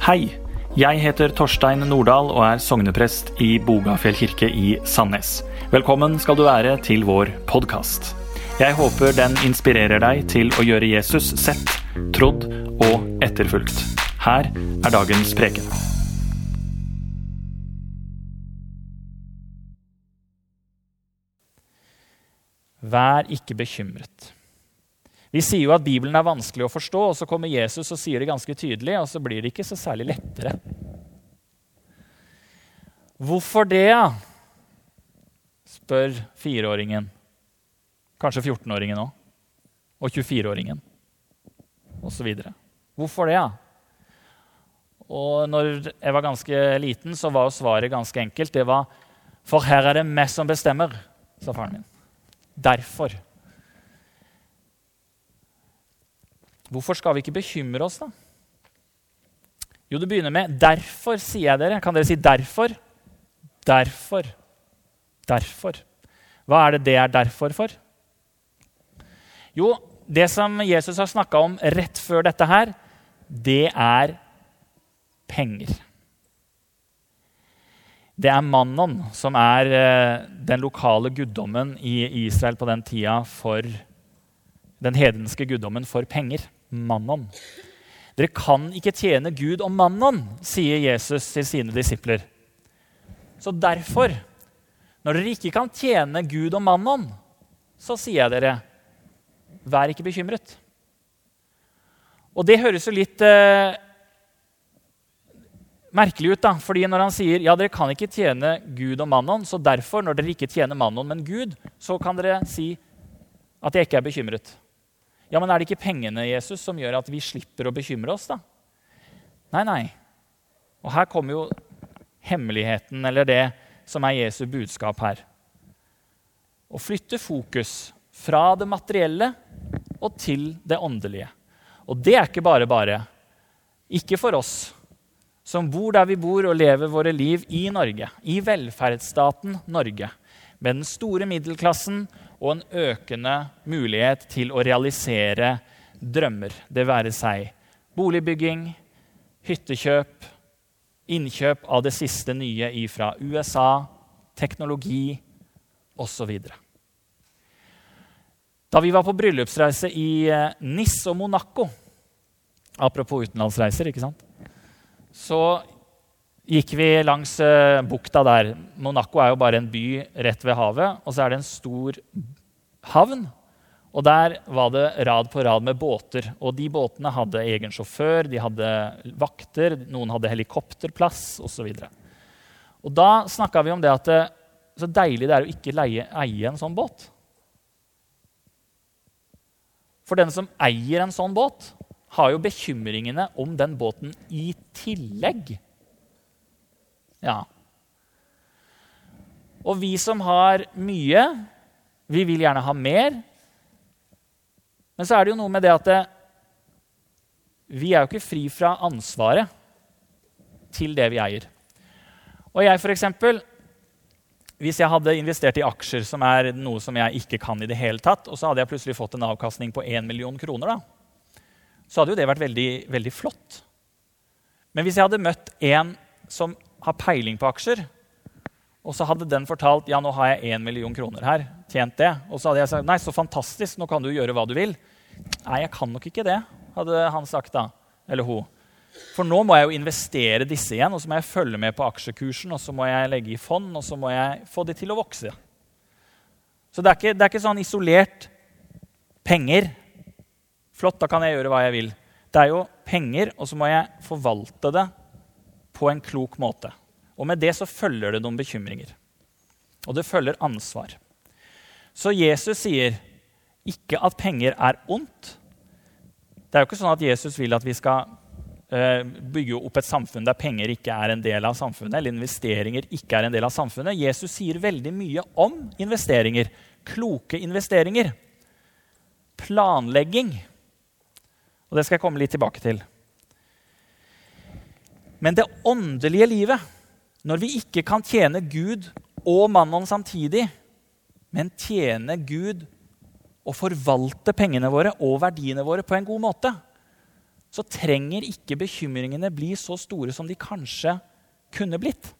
Hei, jeg heter Torstein Nordahl og er sogneprest i Bogafjell kirke i Sandnes. Velkommen skal du være til vår podkast. Jeg håper den inspirerer deg til å gjøre Jesus sett, trodd og etterfulgt. Her er dagens preken. Vær ikke bekymret. Vi sier jo at Bibelen er vanskelig å forstå, og så kommer Jesus og sier det ganske tydelig, og så blir det ikke så særlig lettere. Hvorfor det, spør fireåringen. Kanskje 14-åringen òg. Og 24-åringen. Og så videre. Hvorfor det? Og når jeg var ganske liten, så var svaret ganske enkelt. Det var For her er det meg som bestemmer, sa faren min. Derfor. Hvorfor skal vi ikke bekymre oss, da? Jo, det begynner med 'derfor', sier jeg dere. Kan dere si 'derfor'? Derfor. Derfor. Hva er det det er derfor for? Jo, det som Jesus har snakka om rett før dette her, det er penger. Det er mannen som er eh, den lokale guddommen i Israel på den tida for den hedenske guddommen for penger mammon. Dere kan ikke tjene Gud og mammon, sier Jesus til sine disipler. Så derfor, når dere ikke kan tjene Gud og mammon, så sier jeg dere, vær ikke bekymret. Og det høres jo litt eh, merkelig ut, da, fordi når han sier ja, dere kan ikke tjene Gud og mammon, så derfor, når dere ikke tjener mammon, men Gud, så kan dere si at jeg ikke er bekymret. Ja, men er det ikke pengene Jesus, som gjør at vi slipper å bekymre oss? da? Nei, nei. Og her kommer jo hemmeligheten, eller det som er Jesu budskap her. Å flytte fokus fra det materielle og til det åndelige. Og det er ikke bare bare. Ikke for oss som bor der vi bor og lever våre liv i Norge, i velferdsstaten Norge, med den store middelklassen og en økende mulighet til å realisere drømmer. Det være seg boligbygging, hyttekjøp, innkjøp av det siste nye fra USA, teknologi osv. Da vi var på bryllupsreise i eh, Nis og Monaco Apropos utenlandsreiser, ikke sant? Så gikk vi langs uh, bukta der. Monaco er jo bare en by rett ved havet. Og så er det en stor havn. Og der var det rad på rad med båter. Og de båtene hadde egen sjåfør, de hadde vakter, noen hadde helikopterplass osv. Og, og da snakka vi om det at det, så deilig det er å ikke leie, eie en sånn båt. For den som eier en sånn båt, har jo bekymringene om den båten i tillegg. Ja. Og vi som har mye, vi vil gjerne ha mer. Men så er det jo noe med det at det, vi er jo ikke fri fra ansvaret til det vi eier. Og jeg, for eksempel, hvis jeg hadde investert i aksjer, som er noe som jeg ikke kan i det hele tatt, og så hadde jeg plutselig fått en avkastning på 1 million kroner, da, så hadde jo det vært veldig, veldig flott. Men hvis jeg hadde møtt en som har peiling på aksjer, og så hadde den fortalt ja, nå har jeg 1 million kroner her, tjent det. Og så hadde jeg sagt nei, så fantastisk, nå kan du gjøre hva du vil. Nei, jeg kan nok ikke det, hadde han sagt da. Eller hun. For nå må jeg jo investere disse igjen, og så må jeg følge med på aksjekursen, og så må jeg legge i fond, og så må jeg få de til å vokse. Så det er ikke, det er ikke sånn isolert penger. Flott, da kan jeg gjøre hva jeg vil. Det er jo penger, og så må jeg forvalte det på en klok måte. Og med det så følger det noen bekymringer. Og det følger ansvar. Så Jesus sier ikke at penger er ondt. Det er jo ikke sånn at Jesus vil at vi skal uh, bygge opp et samfunn der penger ikke er en del av samfunnet, eller investeringer ikke er en del av samfunnet. Jesus sier veldig mye om investeringer. Kloke investeringer. Planlegging. Og det skal jeg komme litt tilbake til. Men det åndelige livet, når vi ikke kan tjene Gud og mannen samtidig, men tjene Gud og forvalte pengene våre og verdiene våre på en god måte, så trenger ikke bekymringene bli så store som de kanskje kunne blitt.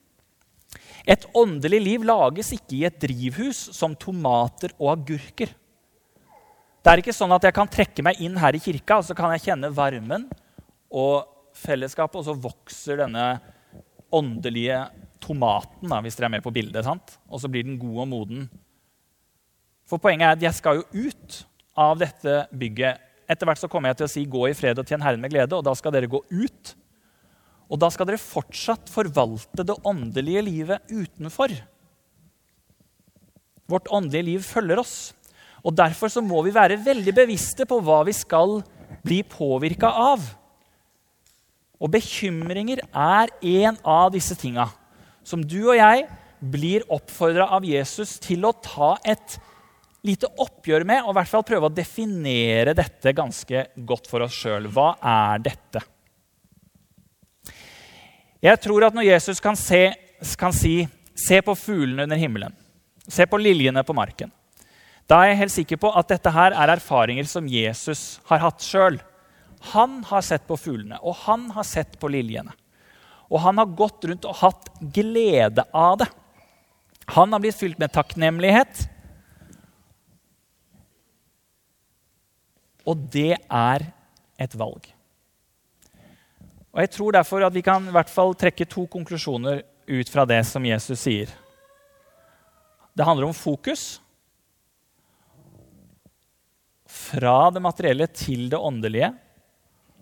Et åndelig liv lages ikke i et drivhus som tomater og agurker. Det er ikke sånn at jeg kan trekke meg inn her i kirka og så kan jeg kjenne varmen og fellesskapet, og så vokser denne åndelige tomaten, da, hvis dere er med på bildet. Sant? Og så blir den god og moden. For poenget er at jeg skal jo ut av dette bygget. Etter hvert så kommer jeg til å si 'gå i fred og tjen Herren med glede', og da skal dere gå ut. Og da skal dere fortsatt forvalte det åndelige livet utenfor. Vårt åndelige liv følger oss. Og Derfor så må vi være veldig bevisste på hva vi skal bli påvirka av. Og bekymringer er en av disse tinga som du og jeg blir oppfordra av Jesus til å ta et lite oppgjør med, og i hvert fall prøve å definere dette ganske godt for oss sjøl. Hva er dette? Jeg tror at når Jesus kan, se, kan si 'se på fuglene under himmelen', 'se på liljene på marken', da er jeg helt sikker på at dette her er erfaringer som Jesus har hatt sjøl. Han har sett på fuglene, og han har sett på liljene. Og han har gått rundt og hatt glede av det. Han har blitt fylt med takknemlighet. Og det er et valg. Og Jeg tror derfor at vi kan i hvert fall trekke to konklusjoner ut fra det som Jesus sier. Det handler om fokus. Fra det materielle til det åndelige.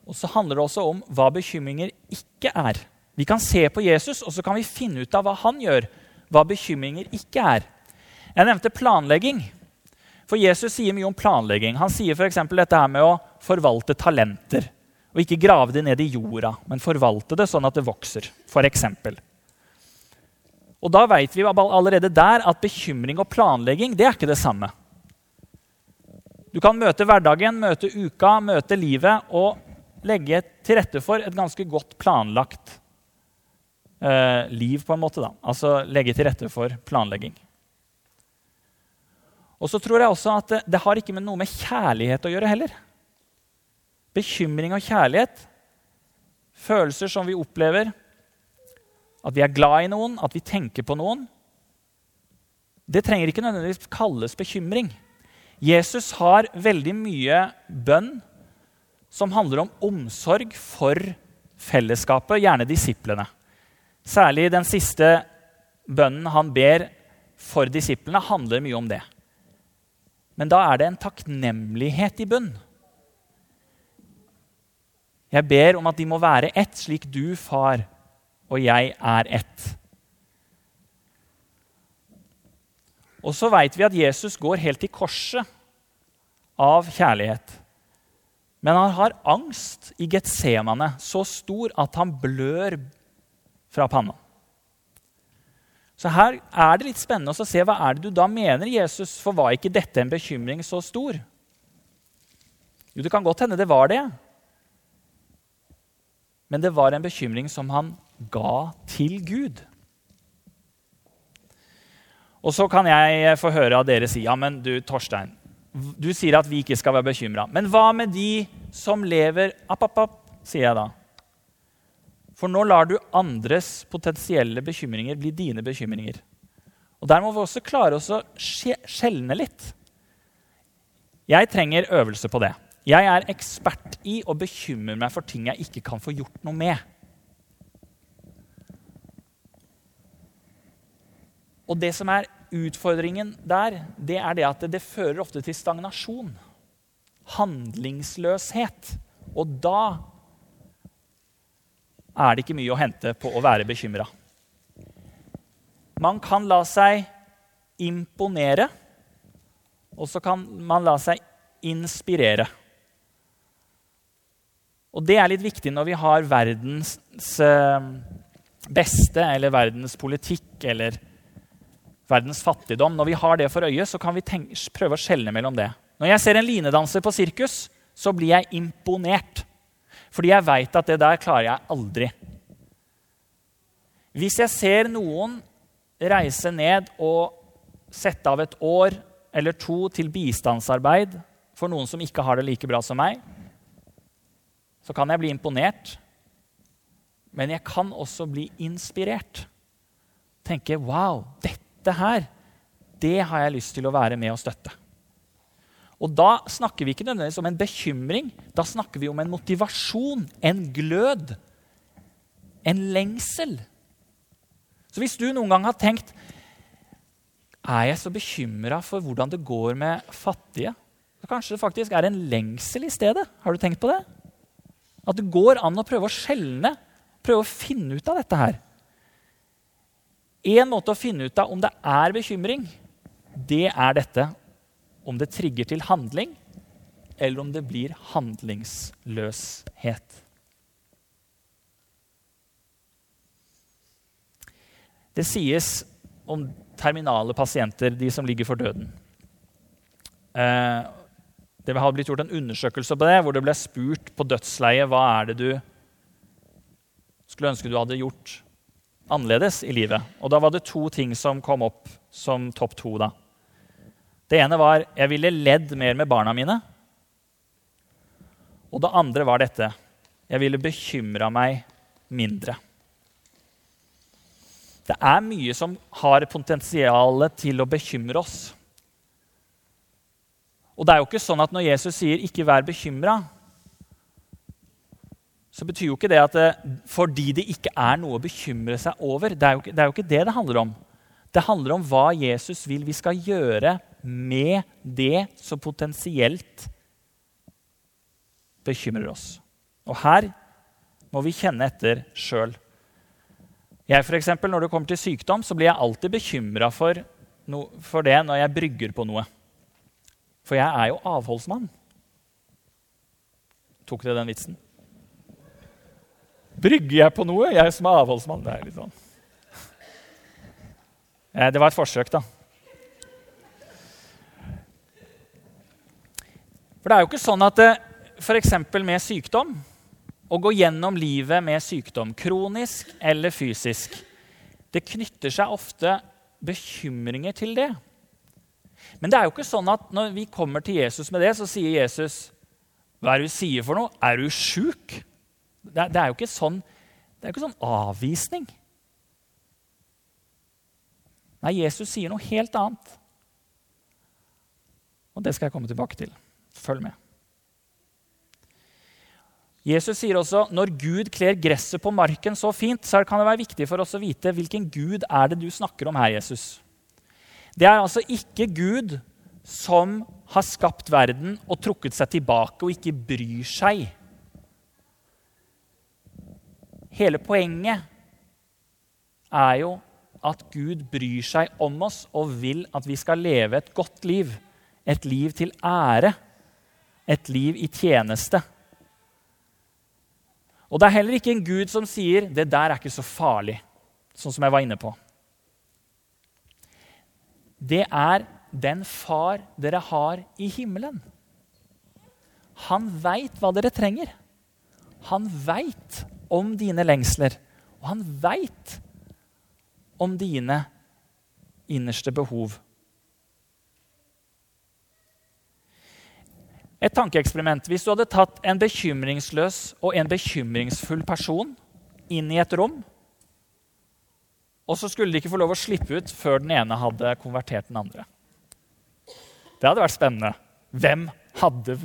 Og så handler det også om hva bekymringer ikke er. Vi kan se på Jesus og så kan vi finne ut av hva han gjør, hva bekymringer ikke er. Jeg nevnte planlegging. For Jesus sier mye om planlegging. Han sier f.eks. dette her med å forvalte talenter. Og ikke grave det ned i jorda, men forvalte det sånn at det vokser. For eksempel. og da vet vi allerede der at bekymring og planlegging det er ikke det samme. Du kan møte hverdagen, møte uka, møte livet og legge til rette for et ganske godt planlagt eh, liv, på en måte. da. Altså legge til rette for planlegging. Og så tror jeg også at det, det har ikke med noe med kjærlighet å gjøre heller. Bekymring og kjærlighet, følelser som vi opplever, at vi er glad i noen, at vi tenker på noen, det trenger ikke nødvendigvis kalles bekymring. Jesus har veldig mye bønn som handler om omsorg for fellesskapet, gjerne disiplene. Særlig den siste bønnen han ber for disiplene, handler mye om det. Men da er det en takknemlighet i bunn. Jeg ber om at de må være ett, slik du, far, og jeg er ett. Og så veit vi at Jesus går helt til korset av kjærlighet. Men han har angst i Getsemane så stor at han blør fra panna. Så her er det litt spennende å se hva er det du da mener, Jesus, for var ikke dette en bekymring så stor? Jo, det kan godt hende det var det. Men det var en bekymring som han ga til Gud. Og så kan jeg få høre av dere si ja, men du, Torstein, du sier at vi ikke skal være bekymra. Men hva med de som lever app, app, app, sier jeg da. For nå lar du andres potensielle bekymringer bli dine bekymringer. Og Der må vi også klare oss å skjelne litt. Jeg trenger øvelse på det. Jeg er ekspert i å bekymre meg for ting jeg ikke kan få gjort noe med. Og det som er utfordringen der, det er det at det, fører ofte til stagnasjon. Handlingsløshet. Og da er det ikke mye å hente på å være bekymra. Man kan la seg imponere, og så kan man la seg inspirere. Og det er litt viktig når vi har verdens eh, beste eller verdens politikk eller verdens fattigdom. Når vi har det for øye, så kan vi tenke, prøve å skjelne mellom det. Når jeg ser en linedanser på sirkus, så blir jeg imponert. Fordi jeg veit at det der klarer jeg aldri. Hvis jeg ser noen reise ned og sette av et år eller to til bistandsarbeid for noen som ikke har det like bra som meg, så kan jeg bli imponert. Men jeg kan også bli inspirert. Tenke wow, dette her, det har jeg lyst til å være med og støtte. Og da snakker vi ikke nødvendigvis om en bekymring. Da snakker vi om en motivasjon, en glød, en lengsel. Så hvis du noen gang har tenkt er jeg så bekymra for hvordan det går med fattige, så kanskje det faktisk er en lengsel i stedet. Har du tenkt på det? At det går an å prøve å skjelne, prøve å finne ut av dette her. En måte å finne ut av om det er bekymring, det er dette om det trigger til handling, eller om det blir handlingsløshet. Det sies om terminale pasienter, de som ligger for døden. Eh, det hadde blitt gjort en undersøkelse på det, hvor det ble spurt på dødsleiet hva er det du skulle ønske du hadde gjort annerledes i livet. Og Da var det to ting som kom opp som topp to. da. Det ene var jeg ville ledd mer med barna mine. Og det andre var dette jeg ville bekymra meg mindre. Det er mye som har potensial til å bekymre oss. Og det er jo ikke sånn at når Jesus sier 'ikke vær bekymra', så betyr jo ikke det at det, fordi det ikke er noe å bekymre seg over. Det er, jo, det er jo ikke det det handler om. Det handler om hva Jesus vil vi skal gjøre med det som potensielt bekymrer oss. Og her må vi kjenne etter sjøl. Jeg for eksempel, Når det kommer til sykdom, så blir jeg alltid bekymra for, no, for det når jeg brygger på noe. For jeg er jo avholdsmann. Tok dere den vitsen? Brygger jeg på noe, jeg som er avholdsmann? Det er litt sånn. Eh, det var et forsøk, da. For det er jo ikke sånn at f.eks. med sykdom Å gå gjennom livet med sykdom, kronisk eller fysisk, det knytter seg ofte bekymringer til det. Men det er jo ikke sånn at når vi kommer til Jesus med det, så sier Jesus Hva er det du sier for noe? Er du sjuk? Det, det, er jo ikke sånn, det er ikke sånn avvisning. Nei, Jesus sier noe helt annet. Og det skal jeg komme tilbake til. Følg med. Jesus sier også når Gud kler gresset på marken så fint, så kan det være viktig for oss å vite hvilken Gud er det du snakker om her, Jesus. Det er altså ikke Gud som har skapt verden og trukket seg tilbake og ikke bryr seg. Hele poenget er jo at Gud bryr seg om oss og vil at vi skal leve et godt liv. Et liv til ære. Et liv i tjeneste. Og det er heller ikke en Gud som sier 'det der er ikke så farlig', sånn som jeg var inne på. Det er den far dere har i himmelen. Han veit hva dere trenger. Han veit om dine lengsler, og han veit om dine innerste behov. Et tankeeksperiment. Hvis du hadde tatt en bekymringsløs og en bekymringsfull person inn i et rom, og så skulle de ikke få lov å slippe ut før den ene hadde konvertert den andre. Det hadde vært spennende. Hvem hadde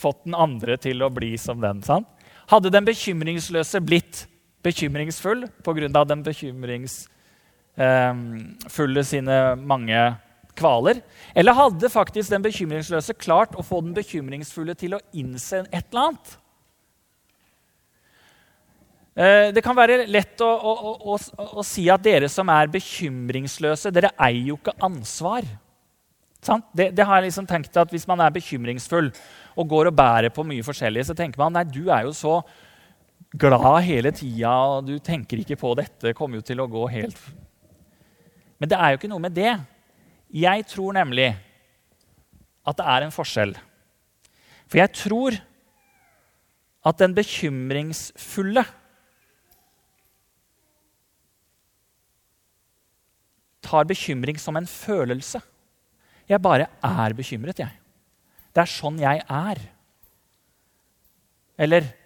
fått den andre til å bli som den? sant? Hadde den bekymringsløse blitt bekymringsfull pga. den bekymringsfulle sine mange kvaler? Eller hadde faktisk den bekymringsløse klart å få den bekymringsfulle til å innse et eller annet? Eh, det kan være lett å, å, å, å, si at dere som er bekymringsløse, dere eier jo ikke ansvar. Det, det, har jeg liksom tenkt at Hvis man er bekymringsfull og går og bærer på mye forskjellig, så tenker man nei, du er jo så glad hele tida, og du tenker ikke på dette. kommer jo til å gå helt... Men det er jo ikke noe med det. Jeg tror nemlig at det er en forskjell. For jeg tror at den bekymringsfulle tar bekymring som en følelse. Jeg bare er bekymret, jeg. Det er sånn jeg er. Eller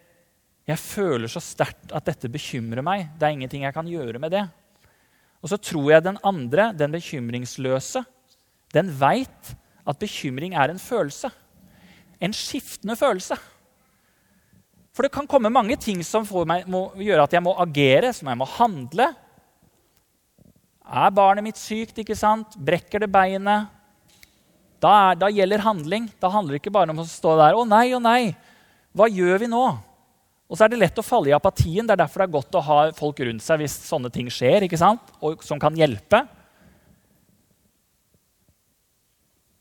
Jeg føler så sterkt at dette bekymrer meg. Det er ingenting jeg kan gjøre med det. Og så tror jeg den andre, den bekymringsløse, den veit at bekymring er en følelse. En skiftende følelse. For det kan komme mange ting som meg, må gjøre at jeg må agere, som jeg må handle. Er barnet mitt sykt? ikke sant? Brekker det beinet? Da, er, da gjelder handling. Da handler det ikke bare om å stå der. 'Å nei, å nei, hva gjør vi nå?' Og så er det lett å falle i apatien. Det er derfor det er godt å ha folk rundt seg hvis sånne ting skjer, ikke sant? Og som kan hjelpe.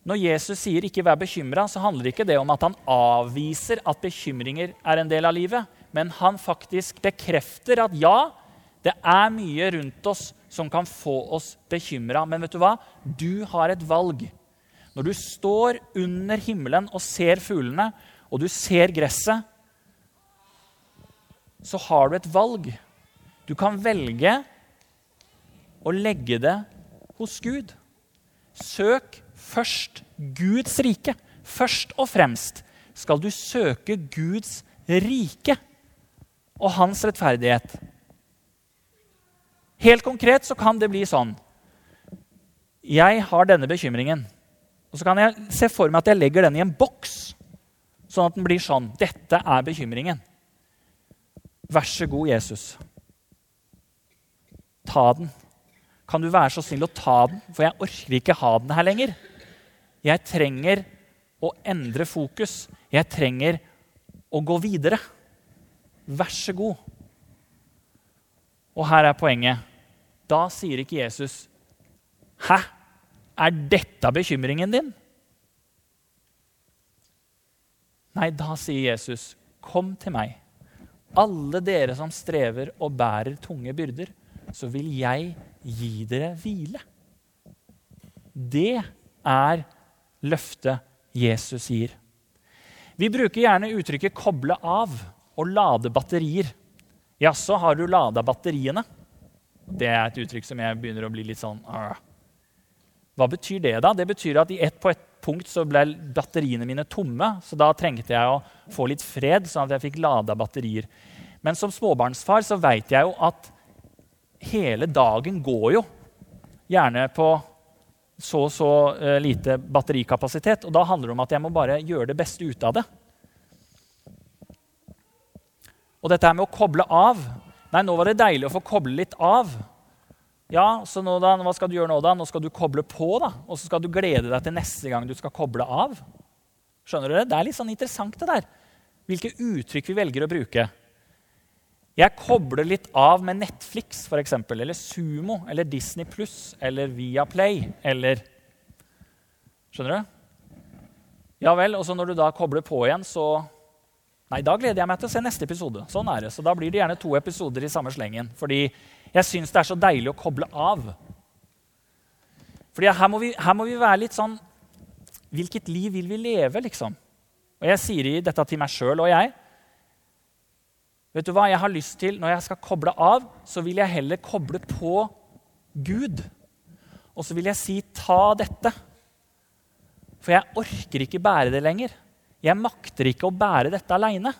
Når Jesus sier 'ikke vær bekymra', så handler ikke det om at han avviser at bekymringer er en del av livet, men han faktisk bekrefter at ja, det er mye rundt oss som kan få oss bekymra. Men vet du hva? Du har et valg. Når du står under himmelen og ser fuglene, og du ser gresset, så har du et valg. Du kan velge å legge det hos Gud. Søk først Guds rike. Først og fremst skal du søke Guds rike og hans rettferdighet. Helt konkret så kan det bli sånn Jeg har denne bekymringen. Og så kan jeg se for meg at jeg legger den i en boks, sånn at den blir sånn. Dette er bekymringen. Vær så god, Jesus. Ta den. Kan du være så snill å ta den, for jeg orker ikke ha den her lenger. Jeg trenger å endre fokus. Jeg trenger å gå videre. Vær så god. Og her er poenget. Da sier ikke Jesus 'Hæ? Er dette bekymringen din? Nei, da sier Jesus, 'Kom til meg, alle dere som strever og bærer tunge byrder, så vil jeg gi dere hvile.' Det er løftet Jesus gir. Vi bruker gjerne uttrykket 'koble av' og 'lade batterier'. Jaså, har du lada batteriene? Det er et uttrykk som jeg begynner å bli litt sånn Arr. Hva betyr det? da? Det betyr at i ett på ett punkt så ble batteriene mine tomme. Så da trengte jeg å få litt fred, sånn at jeg fikk lada batterier. Men som småbarnsfar så veit jeg jo at hele dagen går jo gjerne på så og så uh, lite batterikapasitet. Og da handler det om at jeg må bare gjøre det beste ut av det. Og dette her med å koble av Nei, nå var det deilig å få koble litt av. Ja, så nå da, hva skal du gjøre nå, da? Nå skal du koble på, da. Og så skal du glede deg til neste gang du skal koble av. Skjønner det? Det er litt sånn interessant, det der. Hvilke uttrykk vi velger å bruke. Jeg kobler litt av med Netflix, for eksempel, eller Sumo, eller Disney Pluss, eller Viaplay, eller Skjønner du? Ja vel. Og så når du da kobler på igjen, så Nei, da gleder jeg meg til å se neste episode. Sånn er det. Så da blir det gjerne to episoder i samme slengen. Fordi jeg syns det er så deilig å koble av. Fordi her må, vi, her må vi være litt sånn Hvilket liv vil vi leve, liksom? Og jeg sier dette til meg sjøl og jeg. Vet du hva jeg har lyst til når jeg skal koble av? Så vil jeg heller koble på Gud. Og så vil jeg si 'ta dette'. For jeg orker ikke bære det lenger. Jeg makter ikke å bære dette aleine.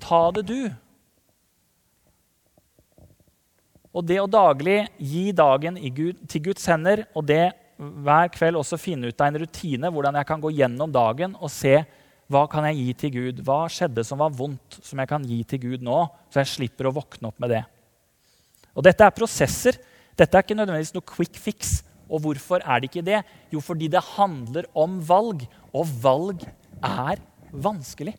Ta det, du. Og det å daglig gi dagen Gud, til Guds hender, og det hver kveld også finne ut av en rutine, hvordan jeg kan gå gjennom dagen og se hva kan jeg gi til Gud? Hva skjedde som var vondt, som jeg kan gi til Gud nå? Så jeg slipper å våkne opp med det. Og Dette er prosesser. Dette er ikke nødvendigvis noe quick fix. Og hvorfor er det ikke det? Jo, fordi det handler om valg. Og valg er vanskelig.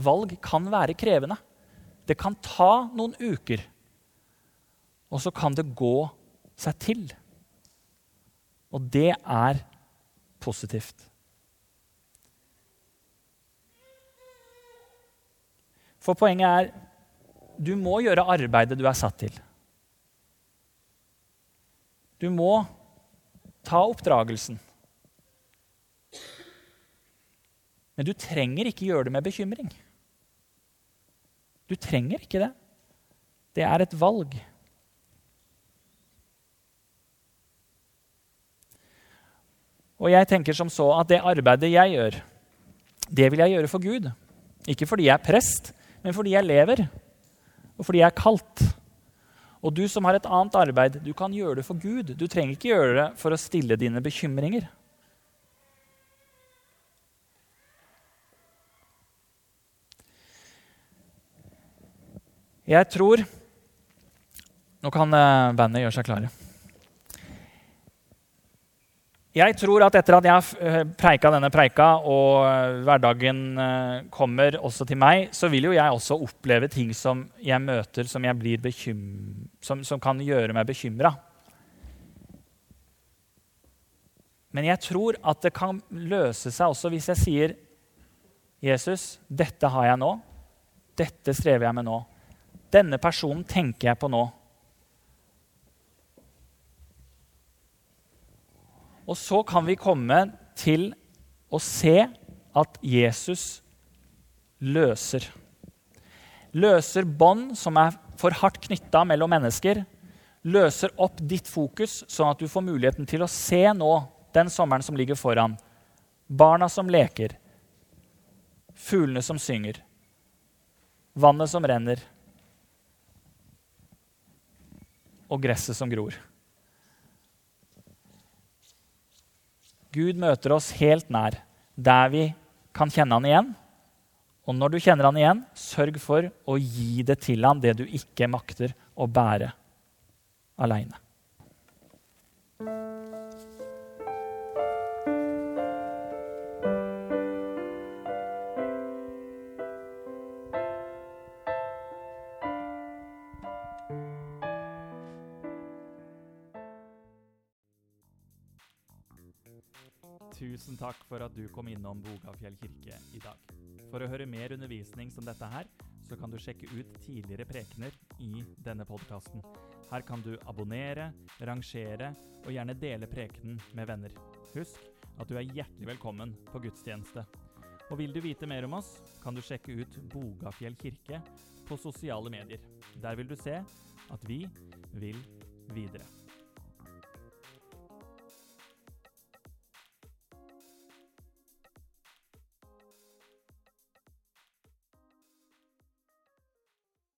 Valg kan være krevende. Det kan ta noen uker. Og så kan det gå seg til. Og det er positivt. For poenget er du må gjøre arbeidet du er satt til. Du må ta oppdragelsen. Men du trenger ikke gjøre det med bekymring. Du trenger ikke det. Det er et valg. Og jeg tenker som så at det arbeidet jeg gjør, det vil jeg gjøre for Gud. Ikke fordi jeg er prest, men fordi jeg lever, og fordi jeg er kalt. Og du som har et annet arbeid, du kan gjøre det for Gud. Du trenger ikke gjøre det for å stille dine bekymringer. Jeg tror Nå kan eh, bandet gjøre seg klare. Jeg tror at etter at jeg har eh, preika denne preika, og eh, hverdagen kommer også til meg, så vil jo jeg også oppleve ting som jeg møter som, jeg som, som kan gjøre meg bekymra. Men jeg tror at det kan løse seg også hvis jeg sier Jesus, dette har jeg nå. Dette strever jeg med nå. Denne personen tenker jeg på nå. Og så kan vi komme til å se at Jesus løser. Løser bånd som er for hardt knytta mellom mennesker. Løser opp ditt fokus, sånn at du får muligheten til å se nå den sommeren som ligger foran. Barna som leker. Fuglene som synger. Vannet som renner. og gresset som gror. Gud møter oss helt nær, der vi kan kjenne han igjen. Og når du kjenner han igjen, sørg for å gi det til han, det du ikke makter å bære aleine. Tusen takk for at du kom innom Bogafjell kirke i dag. For å høre mer undervisning som dette her, så kan du sjekke ut tidligere prekener i denne podkasten. Her kan du abonnere, rangere og gjerne dele prekenen med venner. Husk at du er hjertelig velkommen på gudstjeneste. Og vil du vite mer om oss, kan du sjekke ut Bogafjell kirke på sosiale medier. Der vil du se at vi vil videre.